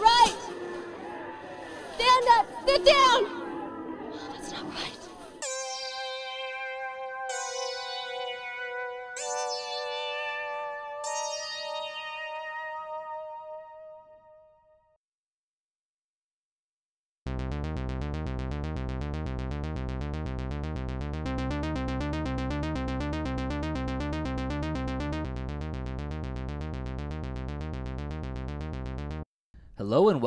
right! Stand up! Sit down!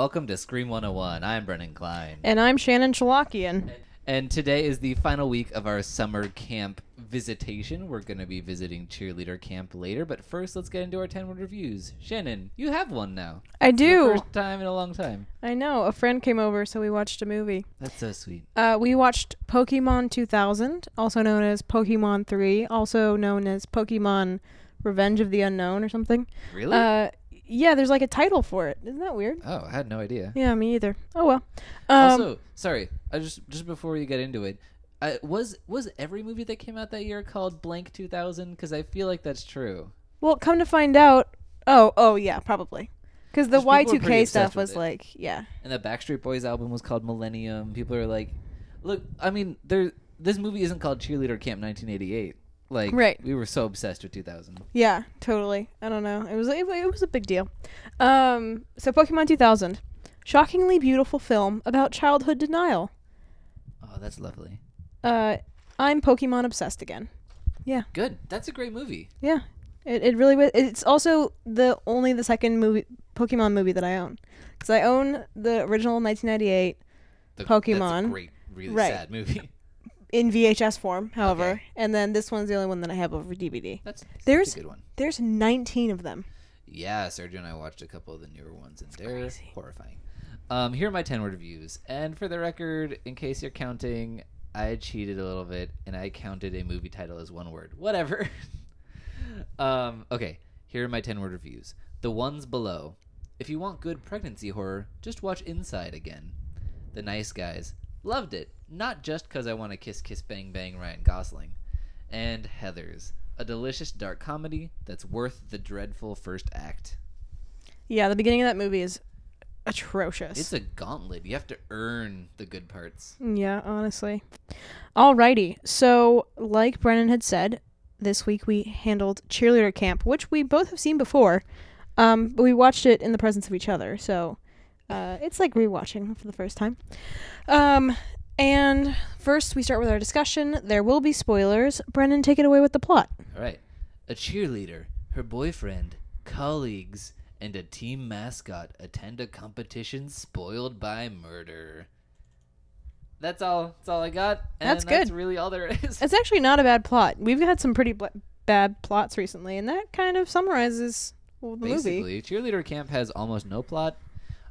Welcome to Scream 101. I'm Brennan Klein. And I'm Shannon Chalakian. And today is the final week of our summer camp visitation. We're going to be visiting cheerleader camp later, but first let's get into our 10 word reviews. Shannon, you have one now. I do. First time in a long time. I know. A friend came over, so we watched a movie. That's so sweet. Uh, we watched Pokemon 2000, also known as Pokemon 3, also known as Pokemon Revenge of the Unknown or something. Really? Uh, yeah, there's like a title for it. Isn't that weird? oh, I had no idea. Yeah, me either. Oh well. Um, also, sorry, I just just before you get into it, uh, was was every movie that came out that year called blank 2000 because I feel like that's true. well, come to find out. Oh, oh yeah, probably. Because the were pretty Y2K stuff was it. like, yeah. And the Backstreet Boys album was called Millennium. People are like, look, I mean, there. This movie isn't called Cheerleader Camp 1988. Like, Right. we were so obsessed with 2000. Yeah, totally. I don't know. It was it, it was a big deal. Um, so Pokemon 2000, shockingly beautiful film about childhood denial. Oh, that's lovely. Uh, I'm Pokemon obsessed again. Yeah. Good. That's a great movie. Yeah, it it really was. It's also the only the second movie Pokemon movie that I own because I own the original 1998 The, Pokemon. That's a great, really Right. sad movie. in VHS form, however, Okay. and then this one's the only one that I have over DVD. That's, that's There's- a good one. There's 19 of them. Yeah, Sergio and I watched a couple of the newer ones, and they're crazy. horrifying. Um, here are my 10 word reviews. And for the record, in case you're counting, I cheated a little bit and I counted a movie title as one word. Whatever. um, okay, here are my 10 word reviews. The ones below. If you want good pregnancy horror, just watch Inside again. The Nice Guys. Loved it. Not just because I want to kiss, kiss, bang, bang Ryan Gosling. And Heathers. A delicious dark comedy that's worth the dreadful first act. Yeah, the beginning of that movie is atrocious. It's a gauntlet. You have to earn the good parts. Yeah, honestly. Alrighty. So, like Brennan had said, this week we handled Cheerleader Camp, which we both have seen before. Um, but we watched it in the presence of each other, so uh, it's like rewatching for the first time. Um, and first we start with our discussion. There will be spoilers. Brennan, take it away with the plot. All right. A cheerleader, her boyfriend, colleagues, and a team mascot attend a competition spoiled by murder. That's all. That's all I got. And That's That's good. really all there is. It's actually not a bad plot. We've had some pretty bl- bad plots recently, and that kind of summarizes well, the movie. Basically, cheerleader camp has almost no plot.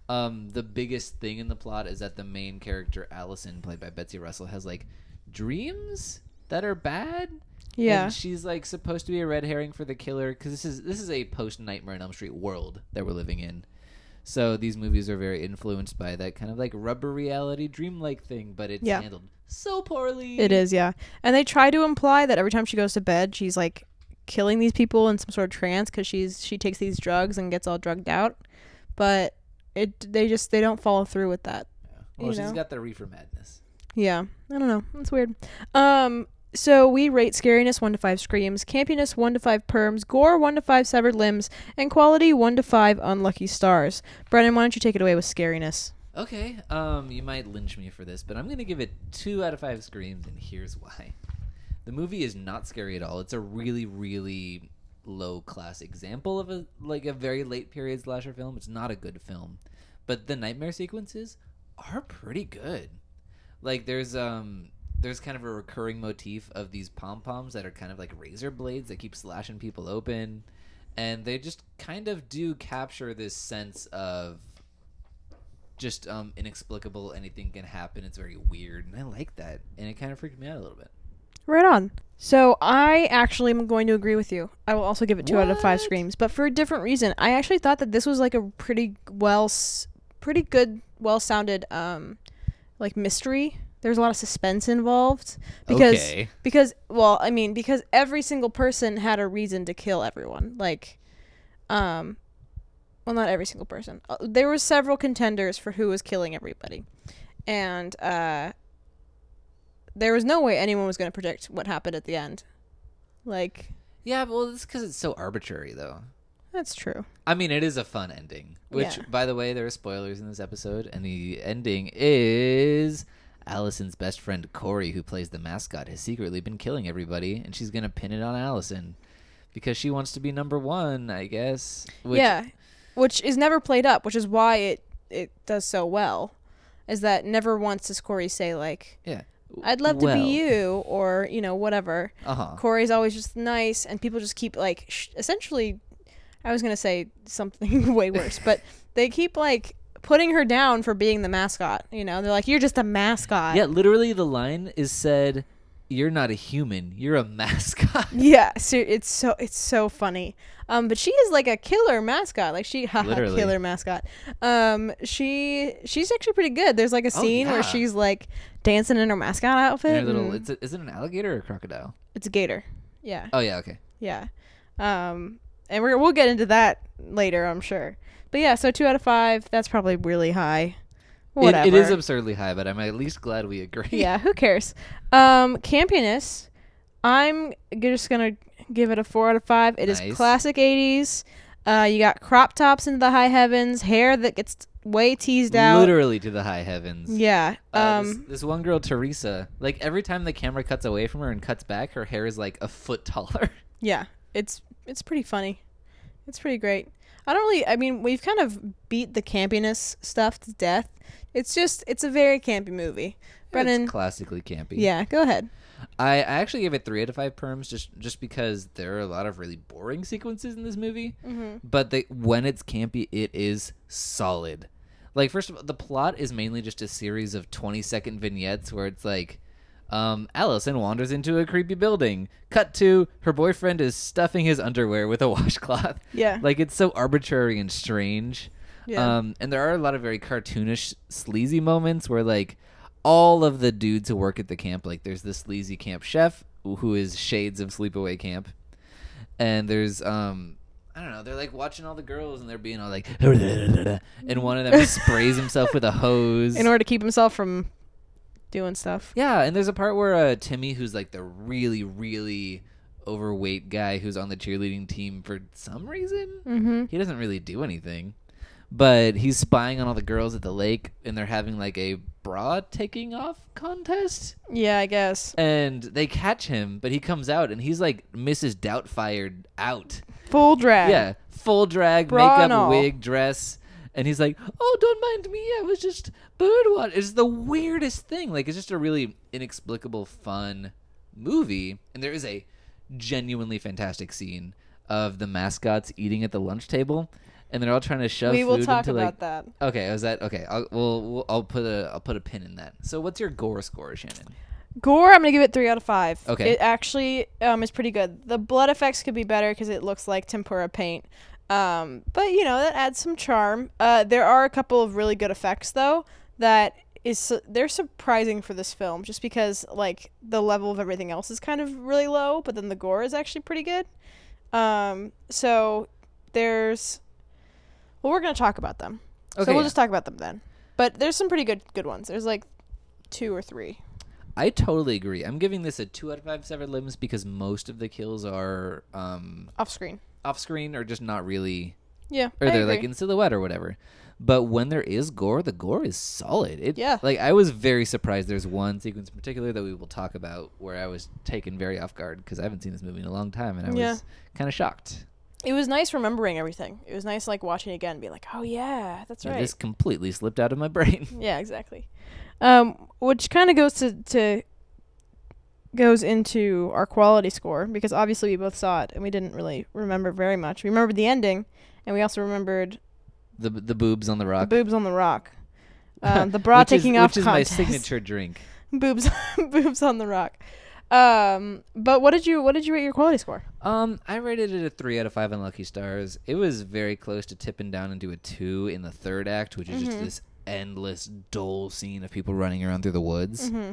Um, the biggest thing in the plot is that the main character Allison, played by Betsy Russell, has like dreams that are bad. Yeah. And she's like supposed to be a red herring for the killer because this is this is a post Nightmare on Elm Street world that we're living in. So these movies are very influenced by that kind of like rubber reality dreamlike thing, but it's Yeah. handled so poorly. It is, yeah. And they try to imply that every time she goes to bed, she's like killing these people in some sort of trance because she's she takes these drugs and gets all drugged out. But it they just they don't follow through with that. Yeah. Well, she's know. got the reefer madness. Yeah, I don't know. That's weird. Um, so we rate scariness one to five screams, campiness one to five perms, gore one to five severed limbs, and quality one to five unlucky stars. Brennan, why don't you take it away with scariness? Okay, um, you might lynch me for this, but I'm gonna give it two out of five screams, and here's why. The movie is not scary at all. It's a really, really low class example of a like a very late period slasher film. It's not a good film, but the nightmare sequences are pretty good. Like there's um there's kind of a recurring motif of these pom poms that are kind of like razor blades that keep slashing people open, and they just kind of do capture this sense of just um inexplicable anything can happen. It's very weird. And i like that. And it kind of freaked me out a little bit Right on. So I actually am going to agree with you. I will also give it two out of five screams, but for a different reason. I actually thought that this was like a pretty well, pretty good, well sounded, um, like mystery. There's a lot of suspense involved because Okay. because well, I mean because every single person had a reason to kill everyone. Like, um, well, not every single person. Uh, there were several contenders for who was killing everybody, and uh, there was no way anyone was going to predict what happened at the end. Like Yeah, well, it's because it's so arbitrary, though. that's true. I mean, it is a fun ending. Which, Yeah. by the way, there are spoilers in this episode, and the ending is Allison's best friend Corey, who plays the mascot, has secretly been killing everybody, and she's gonna pin it on Allison because she wants to be number one, I guess. Which, yeah, which is never played up, which is why it it does so well. Is that never once does Corey say like, yeah. "I'd love Well, to be you," or you know whatever. Uh huh. Corey's always just nice, and people just keep like sh- essentially. I was gonna say something way worse, but they keep like putting her down for being the mascot. You know, they're like, "You're just a mascot." Yeah, literally, the line is said, "You're not a human. You're a mascot." Yeah, so it's so it's so funny. Um, but she is like a killer mascot. Like she, haha, killer mascot. Um, she she's actually pretty good. There's like a Oh, scene where she's like dancing in her mascot outfit. Her little, and it's a, is it an alligator or a crocodile? it's a gator. Yeah, Oh yeah, okay. yeah. Um, and we're we'll get into that later, I'm sure. But yeah, so two out of five. That's probably really high. It, it is absurdly high, but I'm at least glad we agree. yeah, who cares? Um, campiness. I'm just gonna give it a four out of five. It is Nice. classic '80s. Uh, you got crop tops into the high heavens, hair that gets way teased out. literally to the high heavens. Yeah. Uh, Um. this, this one girl, Teresa, like every time the camera cuts away from her and cuts back, her hair is like a foot taller. yeah. It's it's pretty funny. It's pretty great. I don't really. I mean, we've kind of beat the campiness stuff to death. It's just it's a very campy movie. Brennan. it's classically campy. Yeah. Go ahead. I, I actually gave it three out of five perms just just because there are a lot of really boring sequences in this movie. Mm-hmm. But they, when it's campy, it is solid. Like first of all, the plot is mainly just a series of twenty second vignettes where it's like, um, Allison wanders into a creepy building. Cut to her boyfriend is stuffing his underwear with a washcloth. Yeah. Like it's so arbitrary and strange. Yeah. Um, and there are a lot of very cartoonish, sleazy moments where like all of the dudes who work at the camp, like there's this sleazy camp chef who is shades of Sleepaway Camp, and there's um. I don't know. They're like watching all the girls, and they're being all like, and one of them sprays himself with a hose. in order to keep himself from doing stuff. Yeah, and there's a part where uh, Timmy, who's like the really, really overweight guy who's on the cheerleading team for some reason, Mm-hmm. he doesn't really do anything. But he's spying on all the girls at the lake, and they're having like a bra taking off contest. Yeah, I guess. And they catch him, but he comes out, and he's like Mrs. Doubtfire out. Full drag. Yeah, full drag, Bra makeup, wig, dress, and he's like, "Oh, don't mind me. I was just bird watch." It's the weirdest thing. Like, it's just a really inexplicable, fun movie, and there is a genuinely fantastic scene of the mascots eating at the lunch table, and they're all trying to shove We will talk into about like. that. Okay, is that okay? I'll we'll, we'll I'll put a I'll put a pin in that. So, what's your gore score, Shannon? Gore, I'm gonna give it three out of five. Okay. It actually um is pretty good. The blood effects could be better because it looks like tempera paint. Um, but you know that adds some charm. Uh, there are a couple of really good effects though that is su- they're surprising for this film just because like the level of everything else is kind of really low, but then the gore is actually pretty good. Um, so there's well, we're gonna talk about them. Okay, so we'll just talk about them then. But there's some pretty good good ones. There's like two or three. I totally agree. I'm giving this a two out of five severed limbs because most of the kills are um, off screen. off screen or just not really, Yeah, or I they're agree. like in silhouette or whatever. But when there is gore, the gore is solid. It, Yeah. Like I was very surprised. There's one sequence in particular that we will talk about where I was taken very off guard because I haven't seen this movie in a long time and I Yeah. was kind of shocked. It was nice remembering everything. It was nice like watching it again, and being like, "Oh yeah, that's right." This completely slipped out of my brain. Yeah, exactly. Um, which kind of goes to to goes into our quality score because obviously we both saw it and we didn't really remember very much. We remembered the ending, and we also remembered the the boobs on the rock. the boobs on the rock, um, the bra taking is, off which is my signature drink. boobs, boobs on the rock. Um, but what did you what did you rate your quality score? Um, I rated it a three out of five on Lucky Stars. It was very close to tipping down into a two in the third act, which is just Mhm. this endless dull scene of people running around through the woods. Mm-hmm.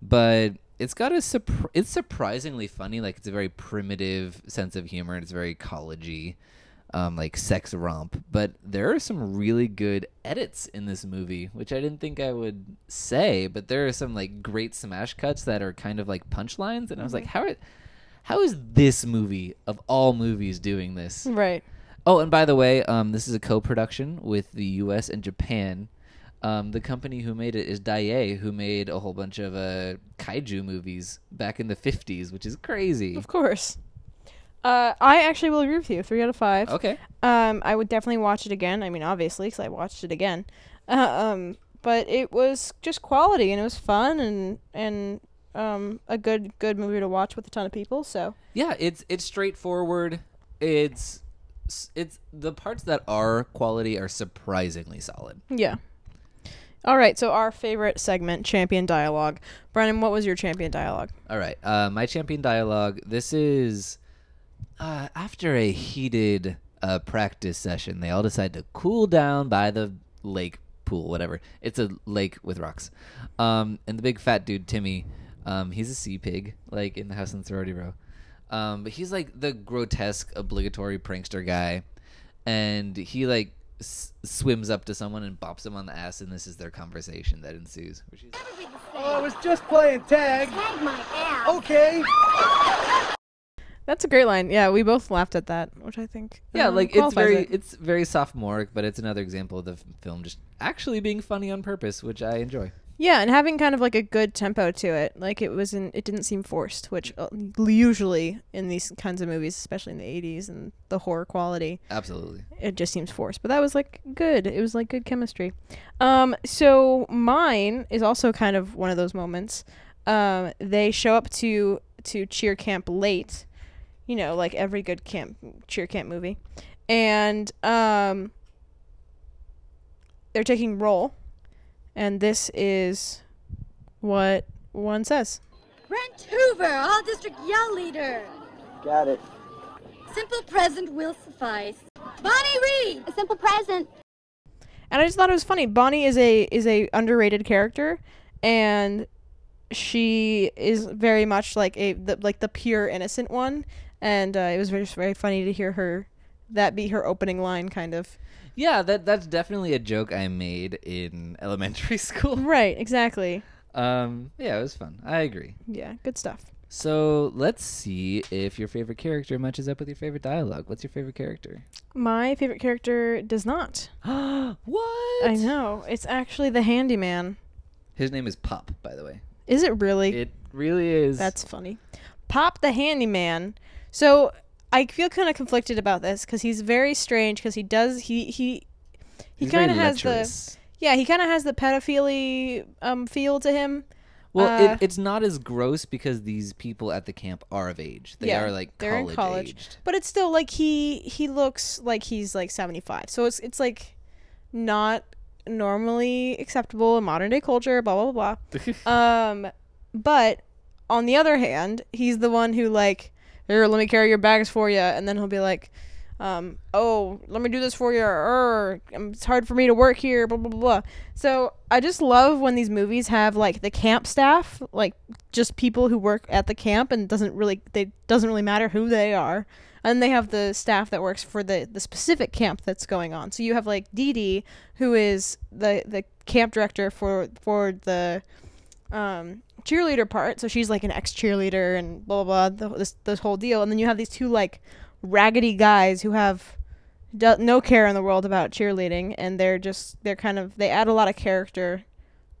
But it's got a surpr- it's surprisingly funny. Like it's a very primitive sense of humor, and it's very collegey. Um, like sex romp. But there are some really good edits in this movie, which I didn't think I would say. But there are some like great smash cuts that are kind of like punchlines, and I was like, how are, how is this movie of all movies doing this? Right. Oh, and by the way, um, this is a co-production with the U.S. and Japan. Um, the company who made it is Daiei, who made a whole bunch of uh, kaiju movies back in the '50s, which is crazy. Of course. Uh, I actually will agree with you. Three out of five. Okay. Um, I would definitely watch it again. I mean, obviously, because I watched it again. Uh, um, but it was just quality, and it was fun, and and um, a good good movie to watch with a ton of people. So Yeah, it's it's straightforward. It's it's the parts that are quality are surprisingly solid. yeah. All right. So our favorite segment, champion dialogue. Brennan, what was your champion dialogue? All right, uh, my champion dialogue. This is uh, after a heated uh, practice session. They all decide to cool down by the lake pool, whatever. It's a lake with rocks. Um, and the big fat dude Timmy, um, he's a sea pig, like in the House on Sorority Row. Um, but he's like the grotesque, obligatory prankster guy, and he like s- swims up to someone and bops them on the ass, and this is their conversation that ensues. Which is Oh, I was just playing tag. Tag my ass. Okay. That's a great line. Yeah, we both laughed at that, which I think Yeah, um, like it's very it. it's very sophomoric, but it's another example of the film just actually being funny on purpose, which I enjoy. Yeah, and having kind of like a good tempo to it. Like it wasn't it didn't seem forced, which uh, usually in these kinds of movies, especially in the 80s and the horror quality, Absolutely. it just seems forced. But that was like good. It was like good chemistry. Um so mine is also kind of one of those moments. Um they show up to to cheer camp late. You know, like every good camp cheer camp movie. And um they're taking roll and this is what one says. Brent Hoover, all district yell leader. Got it. Simple present will suffice. Bonnie Reed. A simple present. And I just thought it was funny. Bonnie is a is a underrated character, and she is very much like a the, like the pure innocent one. And uh, it was very very funny to hear her that be her opening line, kind of. Yeah, that that's definitely a joke I made in elementary school. Right. Exactly. Um, yeah, it was fun. I agree. Yeah. Good stuff. So let's see if your favorite character matches up with your favorite dialogue. What's your favorite character? My favorite character does not. what? I know. It's actually the handyman. His name is Pop, by the way. Is it really? It really is. That's funny. Pop the handyman. So I feel kind of conflicted about this because he's very strange because he does he he he kind of has lecherous. the yeah he kind of has the pedophilia um feel to him. Well, Uh, it, it's not as gross because these people at the camp are of age. They Yeah, are like they're in college, college. aged. But it's still like he he looks like he's like 75. So it's it's like not normally acceptable in modern day culture, blah blah blah. um but on the other hand, he's the one who like here, let me carry your bags for you and then he'll be like um, oh, let me do this for you. Or it's hard for me to work here. Blah blah blah. So I just love when these movies have like the camp staff, like just people who work at the camp, and doesn't really they doesn't really matter who they are. And they have the staff that works for the the specific camp that's going on. So you have like Dee Dee, who is the the camp director for for the um cheerleader part. So she's like an ex cheerleader and blah blah blah. The, this this whole deal. And then you have these two like raggedy guys who have do- no care in the world about cheerleading, and they're just they're kind of they add a lot of character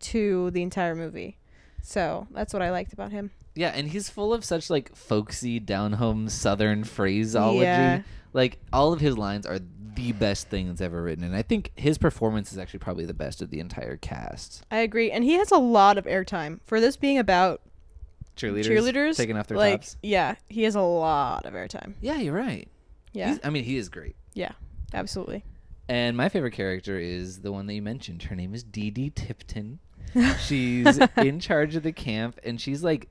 to the entire movie. So that's what I liked about him. Yeah, and he's full of such like folksy, down home Southern phraseology. Yeah. Like all of his lines are the best things ever written, and I think his performance is actually probably the best of the entire cast. I agree, and he has a lot of airtime for this being about Cheerleaders, cheerleaders taking off their like, tops. Yeah, he has a lot of airtime. Yeah, you're right. Yeah, He's- I mean, he is great. yeah, absolutely. And my favorite character is the one that you mentioned. Her name is Dee Dee Tipton. She's in charge of the camp, and she's like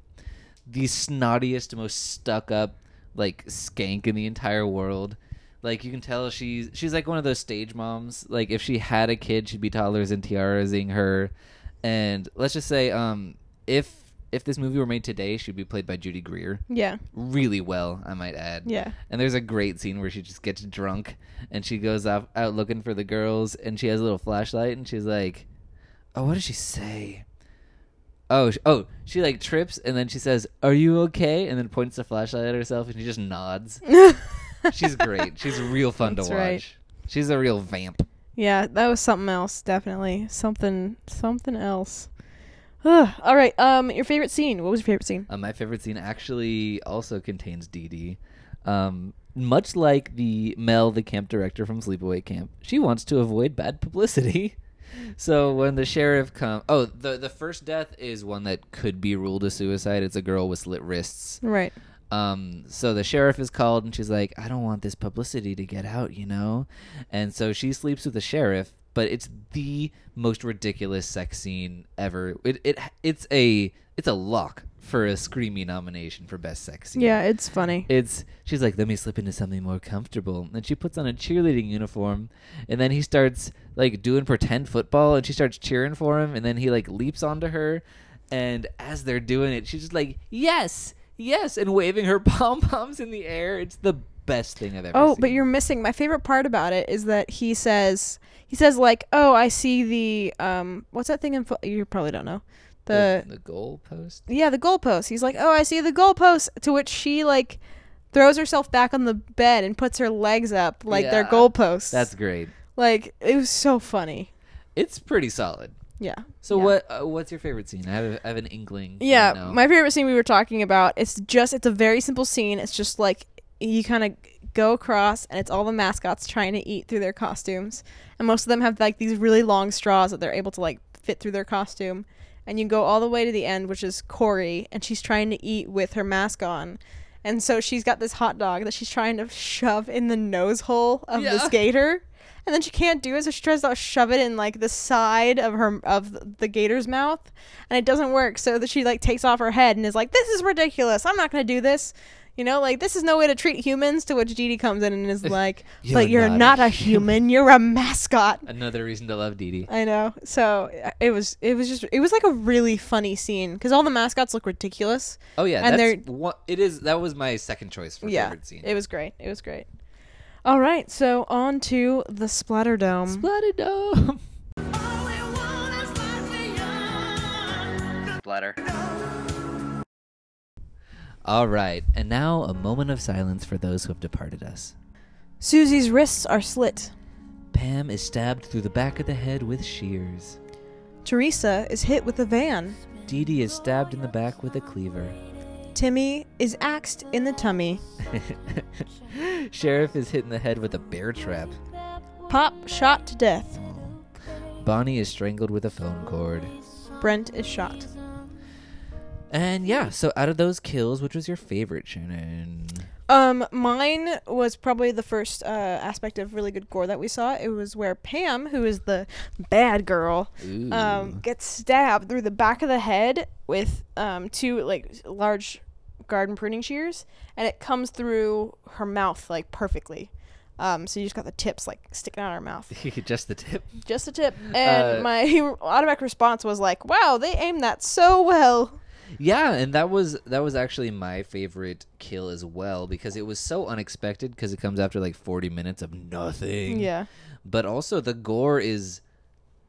the snottiest, most stuck up, like skank in the entire world. Like you can tell she's she's like one of those stage moms. Like if she had a kid, she'd be toddlers and tiarasing her. And let's just say, um, if if this movie were made today, she'd be played by Judy Greer. Yeah. Really well, I might add. Yeah. And there's a great scene where she just gets drunk and she goes off out looking for the girls and she has a little flashlight and she's like, "Oh, what does she say?" Oh, sh- oh, she like trips and then she says, "Are you okay?" and then points the flashlight at herself and she just nods. She's great. She's real fun That's to watch. right. She's a real vamp. Yeah, that was something else, definitely. Something something else. Ugh. All right. Um your favorite scene. What was your favorite scene? Uh, my favorite scene actually also contains Dee Dee. Um, much like the Mel, the camp director from Sleepaway Camp, she wants to avoid bad publicity. So when the sheriff come, oh, the the first death is one that could be ruled a suicide. It's a girl with slit wrists. Right. Um, so the sheriff is called, and she's like, "I don't want this publicity to get out," you know. And so she sleeps with the sheriff, but it's the most ridiculous sex scene ever. It it it's a it's a lock for a Screamy nomination for best sex scene. Yeah, it's funny. It's she's like, let me slip into something more comfortable. And she puts on a cheerleading uniform, and then he starts like doing pretend football, and she starts cheering for him, and then he like leaps onto her, and as they're doing it, she's just like, yes, yes, and waving her pom poms in the air. It's the best thing I've ever Oh, seen. but you're missing my favorite part about it is that he says he says like, "Oh, I see the um what's that thing in fo- you probably don't know. the The, the goal post. yeah, the goalpost. He's like, "Oh, I see the goalpost." To which she like throws herself back on the bed and puts her legs up like they're Yeah, goalposts. That's great. like it was so funny. It's pretty solid. Yeah. So Yeah. what? Uh, what's your favorite scene? I have, I have an inkling. Yeah, right my favorite scene we were talking about. It's just it's a very simple scene. It's just like you kind of go across, and it's all the mascots trying to eat through their costumes, and most of them have like these really long straws that they're able to like fit through their costume. And you go all the way to the end, which is Corey, and she's trying to eat with her mask on. And so she's got this hot dog that she's trying to shove in the nose hole of the skater. And then she can't do it, so she tries to shove it in like the side of her of the gator's mouth, and it doesn't work. So that she like takes off her head and is like, "This is ridiculous. I'm not gonna do this." You know, like this is no way to treat humans. To which Dee Dee comes in and is like, You're "But you're not not, a human. You're a mascot." Another reason to love Dee Dee. I know. So uh, it was it was just it was like a really funny scene because all the mascots look ridiculous. Oh yeah, And that's one, it is. That was my second choice for yeah, favorite scene. it was great. It was great. All right, so on to the Splatter Dome. Splatter Dome. Splatter. All right, and now a moment of silence for those who have departed us. Susie's wrists are slit. Pam is stabbed through the back of the head with shears. Teresa is hit with a van. Dee Dee is stabbed in the back with a cleaver. Timmy is axed in the tummy. Sheriff is hit in the head with a bear trap. Pop shot to death. Bonnie is strangled with a phone cord. Brent is shot. And yeah, so out of those kills, which was your favorite, Shannon? Um, mine was probably the first uh, aspect of really good gore that we saw. It was where Pam, who is the bad girl, um, gets stabbed through the back of the head with um, two like large garden pruning shears, and it comes through her mouth like perfectly. Um, so you just got the tips like sticking out of her mouth, Just the tip. just the tip. And Uh, my automatic response was like, "Wow, they aimed that so well." Yeah, and that was that was actually my favorite kill as well because it was so unexpected because it comes after like 40 minutes of nothing. Yeah, But also the gore is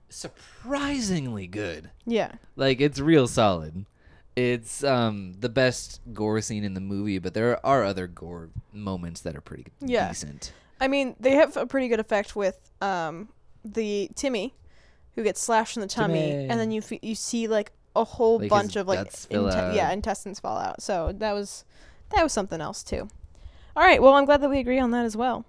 surprisingly good. yeah, Like it's real solid. It's um the best gore scene in the movie, but there are other gore moments that are pretty Yeah. decent. I mean, they have a pretty good effect with um, the Timmy, who gets slashed in the tummy, Timmy. and then you f- you see like a whole Like, bunch of like inte- yeah intestines fall out. So that was that was something else too. All right, well I'm glad that we agree on that as well.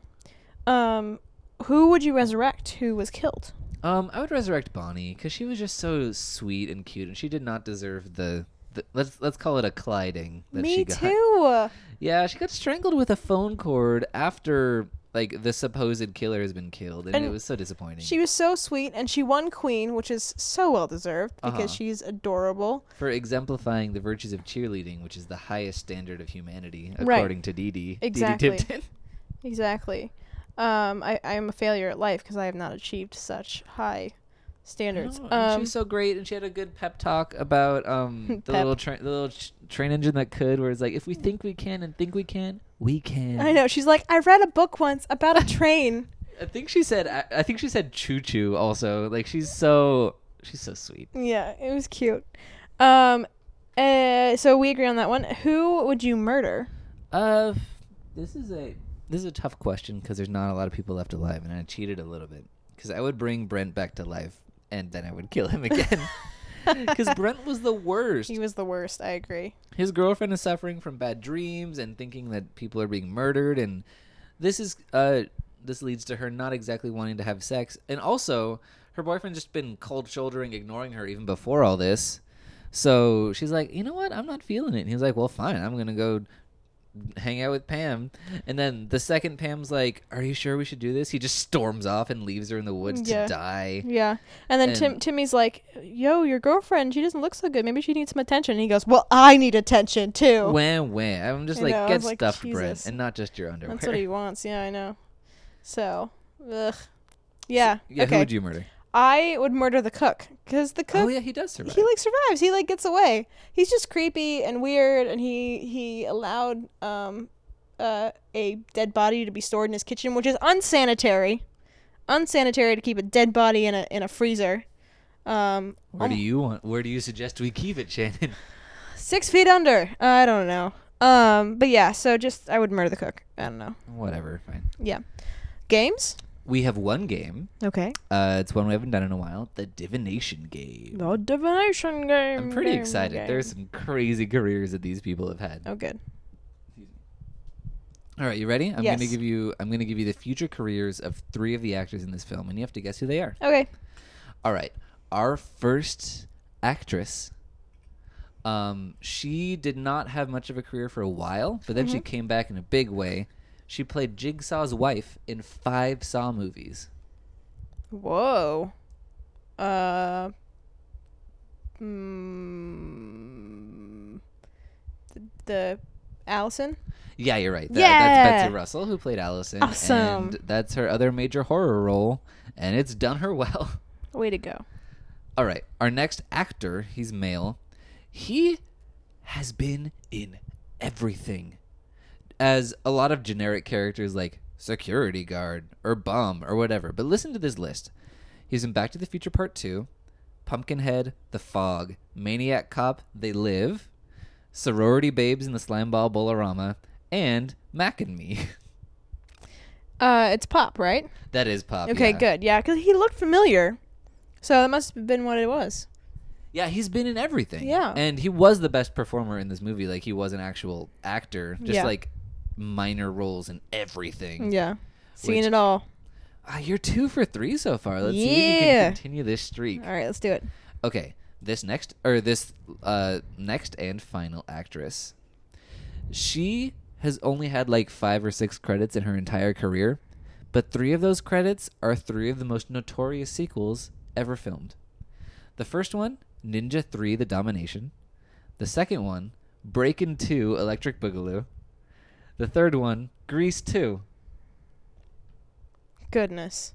Um, who would you resurrect? Who was killed? Um, I would resurrect Bonnie because she was just so sweet and cute, and she did not deserve the. the let's let's call it a colliding that Me she got. too. Yeah, she got strangled with a phone cord after like the supposed killer has been killed, and, it was so disappointing. She was so sweet, and she won Queen, which is so well deserved because Uh-huh. she's adorable. for exemplifying the virtues of cheerleading, which is the highest standard of humanity, Right. according to Dee Dee. Exactly. Dee Dee Tipton. Exactly. Um, I, I am a failure at life because I have not achieved such high standards. No, and she Um, was so great, and she had a good pep talk about um the Pep. little train, the little ch- train engine that could, where it's like, if we think we can and think we can, we can. I know. She's like, I read a book once about a train. I think she said. I, I think she said choo choo. Also, like she's so she's so sweet. yeah, it was cute. Um, uh, so we agree on that one. Who would you murder? Uh, this is a this is a tough question because there's not a lot of people left alive, and I cheated a little bit because I would bring Brent back to life, and then I would kill him again. Because Brent was the worst. He was the worst. I agree. His girlfriend is suffering from bad dreams and thinking that people are being murdered, and this is uh this leads to her not exactly wanting to have sex, and also her boyfriend just been cold shouldering, ignoring her even before all this. So she's like, you know what? I'm not feeling it. And he's like, well, fine. I'm gonna go hang out with Pam. And then the second Pam's like, are you sure we should do this? He just storms off and leaves her in the woods Yeah. to die. Yeah. And then Tim Timmy's like, "Yo, your girlfriend, she doesn't look so good. Maybe she needs some attention." And he goes, "Well, I need attention too." Wham wham. I'm just I like, know, get like, stuffed, Brent, and not just your underwear. That's what he wants. Yeah, I know. So, ugh. Yeah. yeah, okay. who would you murder? I would murder the cook because the cook Oh yeah, he does survive. he like survives. He like gets away. He's just creepy and weird, and he he allowed um uh a dead body to be stored in his kitchen, which is unsanitary. Unsanitary to keep a dead body in a in a freezer. Um, Where do you want? Where do you suggest we keep it, Shannon? six feet under. I don't know. Um, but yeah, so just I would murder the cook. I don't know. Whatever, fine. Yeah, games. We have one game. Okay. Uh, it's one we haven't done in a while. The divination game. The divination game. I'm pretty game, excited. game. There's some crazy careers that these people have had. Oh, good. All right, you ready? I'm Yes. gonna give you. I'm gonna give you the future careers of three of the actors in this film, and you have to guess who they are. Okay. All right. Our first actress. Um, she did not have much of a career for a while, but then she Mm-hmm. came back in a big way. She played Jigsaw's wife in five Saw movies. Whoa. Uh. Mm, the, the Allison. Yeah, you're right. That, Yeah. That's Betsy Russell who played Allison. Awesome. And that's her other major horror role, and it's done her well. Way to go. All right. Our next actor, he's male. He has been in everything. As a lot of generic characters like security guard or bum or whatever. But listen to this list. He's in Back to the Future Part 2, Pumpkinhead, The Fog, Maniac Cop, They Live, Sorority Babes in the Slimeball Bowl-O-Rama, and Mac and Me. Uh, it's Pop, right? that is Pop. Okay, yeah. good. Yeah, because he looked familiar. So that must have been what it was. Yeah, he's been in everything. Yeah. And he was the best performer in this movie. Like, he was an actual actor. Just Yeah. like minor roles in everything. Yeah. Seen Which- it all. Ah, you're two for three so far. Let's see if you can continue this streak. All right, let's do it. Okay. This next, or this uh, next and final actress. She has only had like five or six credits in her entire career, but three of those credits are three of the most notorious sequels ever filmed. The first one, Ninja 3 The Domination. The second one, Breakin' 2 Electric Boogaloo. The third one, Grease 2. Goodness.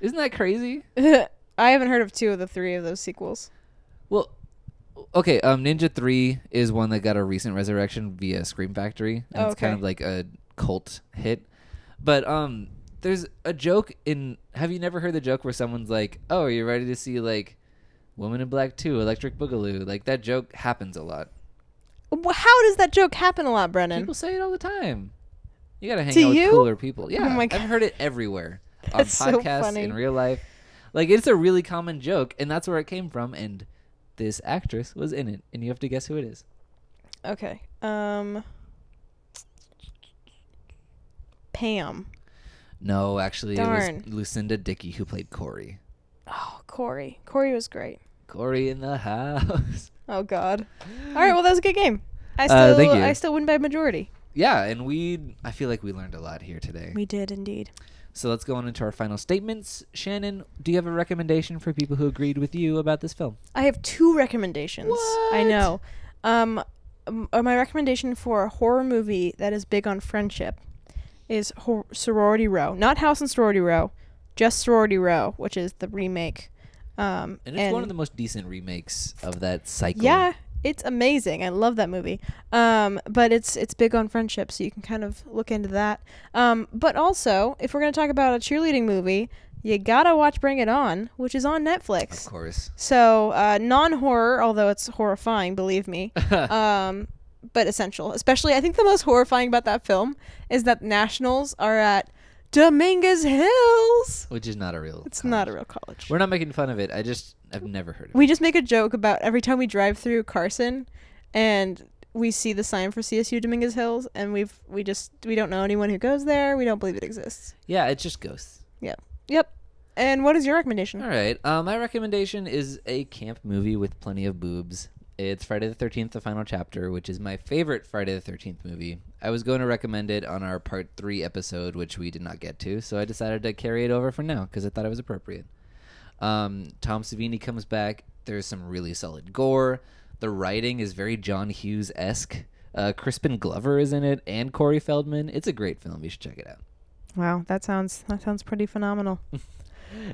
Isn't that crazy? I haven't heard of two of the three of those sequels. Well, okay. Um, Ninja Three is one that got a recent resurrection via Scream Factory, and Oh, it's kind of like a cult hit. But um, there's a joke in. Have you never heard the joke where someone's like, "Oh, are you ready to see like Woman in Black Two, Electric Boogaloo?" Like that joke happens a lot. How does that joke happen a lot, Brennan? People say it all the time. You gotta hang To out you? with cooler people. Yeah, my I've heard it everywhere on That's so podcasts funny. in real life. Like it's a really common joke, and that's where it came from. And this actress was in it, and you have to guess who it is. Okay. Um. Pam. No, actually, it was Lucinda Dickey who played Corey. Oh, Corey. Corey was great. Corey in the house. Oh God. All right. Well, that was a good game. I still, Uh, thank you. I still win by majority. yeah, and we, I feel like we learned a lot here today. We did indeed. So let's go on into our final statements. Shannon, do you have a recommendation for people who agreed with you about this film? I have two recommendations. I What? know. Um, um, uh, my recommendation for a horror movie that is big on friendship is Hor- Sorority Row, not House and Sorority Row, just Sorority Row, which is the remake Um, And it's one of the most decent remakes of that cycle. Yeah, it's amazing. I love that movie. Um, but it's it's big on friendship, so you can kind of look into that. Um, but also, if we're gonna talk about a cheerleading movie, you gotta watch Bring It On, which is on Netflix. Of course. So uh, non-horror, although it's horrifying, believe me. um, but essential. Especially, I think the most horrifying about that film is that nationals are at Dominguez Hills. Which is not a real. It's college. not a real college. We're not making fun of it. I just I've never heard of it. we just make a joke about every time we drive through Carson and we see the sign for CSU Dominguez Hills and we've we just we don't know anyone who goes there. We don't believe it exists. Yeah, it's just ghosts. Yep. Yep. And what is your recommendation? All right. Uh, my recommendation is a camp movie with plenty of boobs. It's Friday the 13th, the final chapter, which is my favorite Friday the 13th movie. I was going to recommend it on our part three episode, which we did not get to, so I decided to carry it over for now because I thought it was appropriate. Um, Tom Savini comes back. There's some really solid gore. The writing is very John Hughes esque. Uh, Crispin Glover is in it, and Corey Feldman. It's a great film. You should check it out. Wow, that sounds that sounds pretty phenomenal.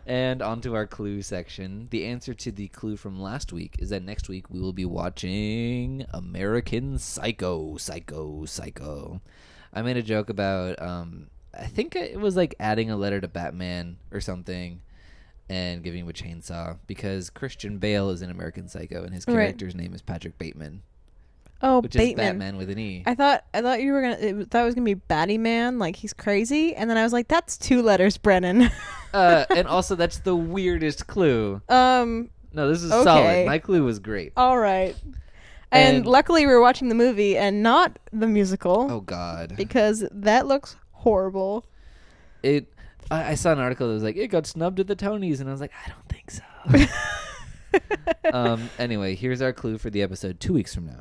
And on to our clue section. The answer to the clue from last week is that next week we will be watching American Psycho. Psycho, Psycho. I made a joke about, um, I think it was like adding a letter to Batman or something and giving him a chainsaw because Christian Bale is in American Psycho and his Right. character's name is Patrick Bateman, Oh, which Bateman. is Batman with an E. I thought I thought you were gonna it, thought it was gonna be Batty Man, like he's crazy, and then I was like, that's two letters, Brennan. uh, and also, that's the weirdest clue. um, No, this is Okay. solid. My clue was great. all right. And, And- luckily, we were watching the movie and not the musical Oh, God. because that looks horrible. it I, I saw an article that was like it got snubbed at the Tonys, and I was like, I don't think so. um. Anyway, here's our clue for the episode two weeks from now.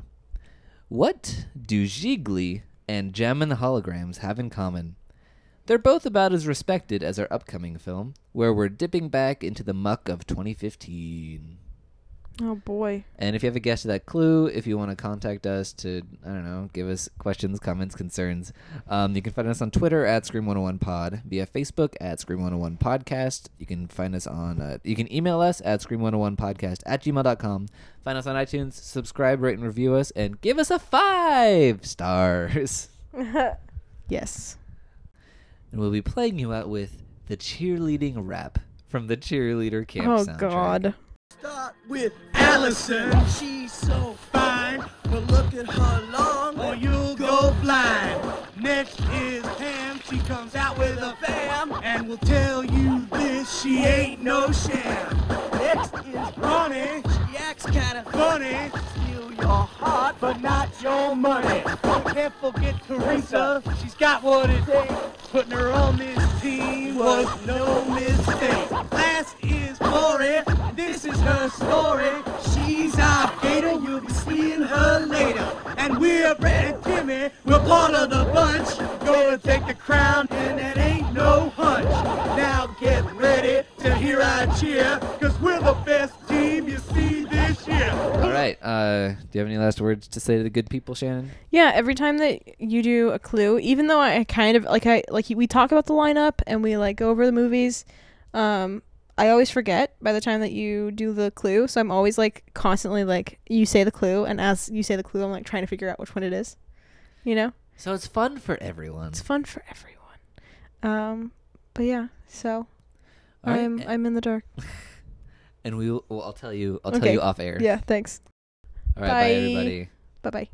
What do Gigli and Jem and the Holograms have in common? They're both about as respected as our upcoming film, where we're dipping back into the muck of 2015. Oh boy. And if you have a guess to that clue, if you want to contact us to, I don't know, give us questions, comments, concerns, um, you can find us on Twitter at Scream101pod, via Facebook at Scream101podcast. You can find us on, uh, you can email us at Scream101podcast at gmail.com. Find us on iTunes, subscribe, rate, and review us, and give us a five stars. yes. And we'll be playing you out with the cheerleading rap from the cheerleader camp oh soundtrack. god. Start with Allison. She's so fine, but look at her long, or you'll go blind. Next is Pam. She comes out with a fam, and will tell you this: she ain't no sham. Next is Ronnie. She acts kinda funny. Steal your heart, but not your money. Can't forget Teresa. She's got what it takes. Putting her on this team was no mistake. Do you have any last words to say to the good people, Shannon? Yeah, every time that you do a clue, even though I kind of like I like we talk about the lineup and we like go over the movies, um I always forget by the time that you do the clue. So I'm always like constantly like you say the clue and as you say the clue I'm like trying to figure out which one it is. You know? So it's fun for everyone. It's fun for everyone. Um but yeah, so All right, I'm I'm in the dark. and we will. Well, I'll tell you. I'll tell you off air. Yeah, thanks. All right. Bye, Bye. everybody. Bye-bye.